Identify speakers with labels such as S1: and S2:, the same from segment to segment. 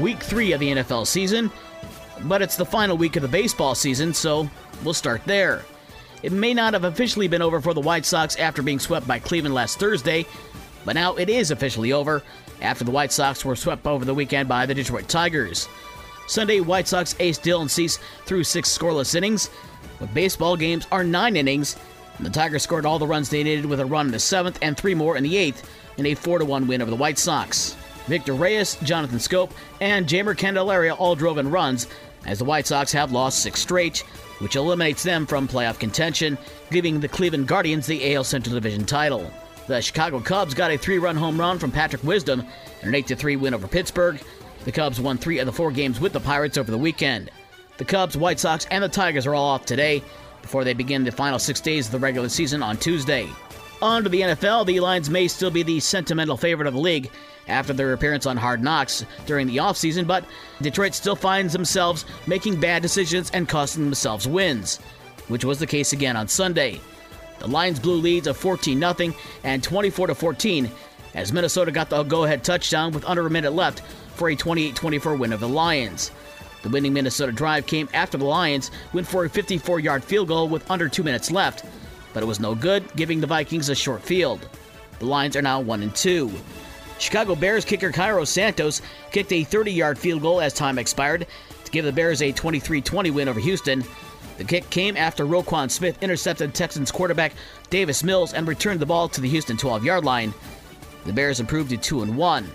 S1: week three of the NFL season, but it's the final week of the baseball season, so we'll start there. It may not have officially been over for the White Sox after being swept by Cleveland last Thursday, but now it is officially over after the White Sox were swept over the weekend by the Detroit Tigers. Sunday, White Sox ace Dylan Cease threw six scoreless innings, but baseball games are nine innings, and the Tigers scored all the runs they needed with a run in the seventh and three more in the eighth in a 4 1 win over the White Sox. Victor Reyes, Jonathan Schoop, and Jeimer Candelaria all drove in runs, as the White Sox have lost six straight, which eliminates them from playoff contention, giving the Cleveland Guardians the AL Central Division title. The Chicago Cubs got a three run home run from Patrick Wisdom and an 8 3 win over Pittsburgh. The Cubs won three of the four games with the Pirates over the weekend. The Cubs, White Sox, and the Tigers are all off today before they begin the final six days of the regular season on Tuesday. On to the NFL, the Lions may still be the sentimental favorite of the league after their appearance on Hard Knocks during the offseason, but Detroit still finds themselves making bad decisions and costing themselves wins, which was the case again on Sunday. The Lions blew leads of 14 0 and 24 14 as Minnesota got the go ahead touchdown with under a minute left for a 28 24 win of the Lions. The winning Minnesota drive came after the Lions went for a 54 yard field goal with under two minutes left, but it was no good, giving the Vikings a short field. The Lions are now 1 and 2. Chicago Bears kicker Cairo Santos kicked a 30 yard field goal as time expired to give the Bears a 23 20 win over Houston. The kick came after Roquan Smith intercepted Texans quarterback Davis Mills and returned the ball to the Houston 12 yard line. The Bears improved to 2 and 1.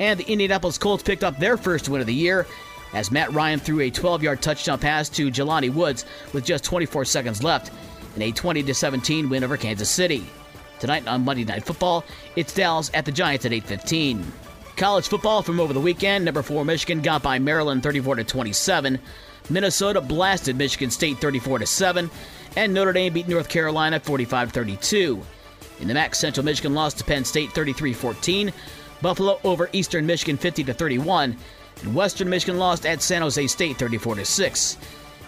S1: And the Indianapolis Colts picked up their first win of the year as Matt Ryan threw a 12 yard touchdown pass to Jelani Woods with just 24 seconds left in a 20 17 win over Kansas City. Tonight on Monday Night Football, it's Dallas at the Giants at 8:15. College football from over the weekend, number 4 Michigan got by Maryland 34 to 27. Minnesota blasted Michigan State 34 to 7, and Notre Dame beat North Carolina 45-32. In the MAC, Central Michigan lost to Penn State 33-14. Buffalo over Eastern Michigan 50 to 31, and Western Michigan lost at San Jose State 34 to 6.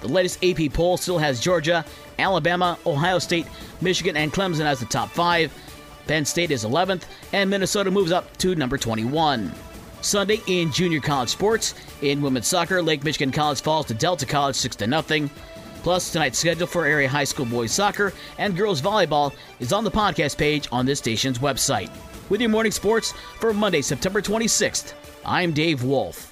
S1: The latest AP poll still has Georgia, Alabama, Ohio State, Michigan, and Clemson as the top five. Penn State is 11th, and Minnesota moves up to number 21. Sunday in junior college sports, in women's soccer, Lake Michigan College falls to Delta College 6 0. Plus, tonight's schedule for area high school boys soccer and girls volleyball is on the podcast page on this station's website. With your morning sports for Monday, September 26th, I'm Dave Wolf.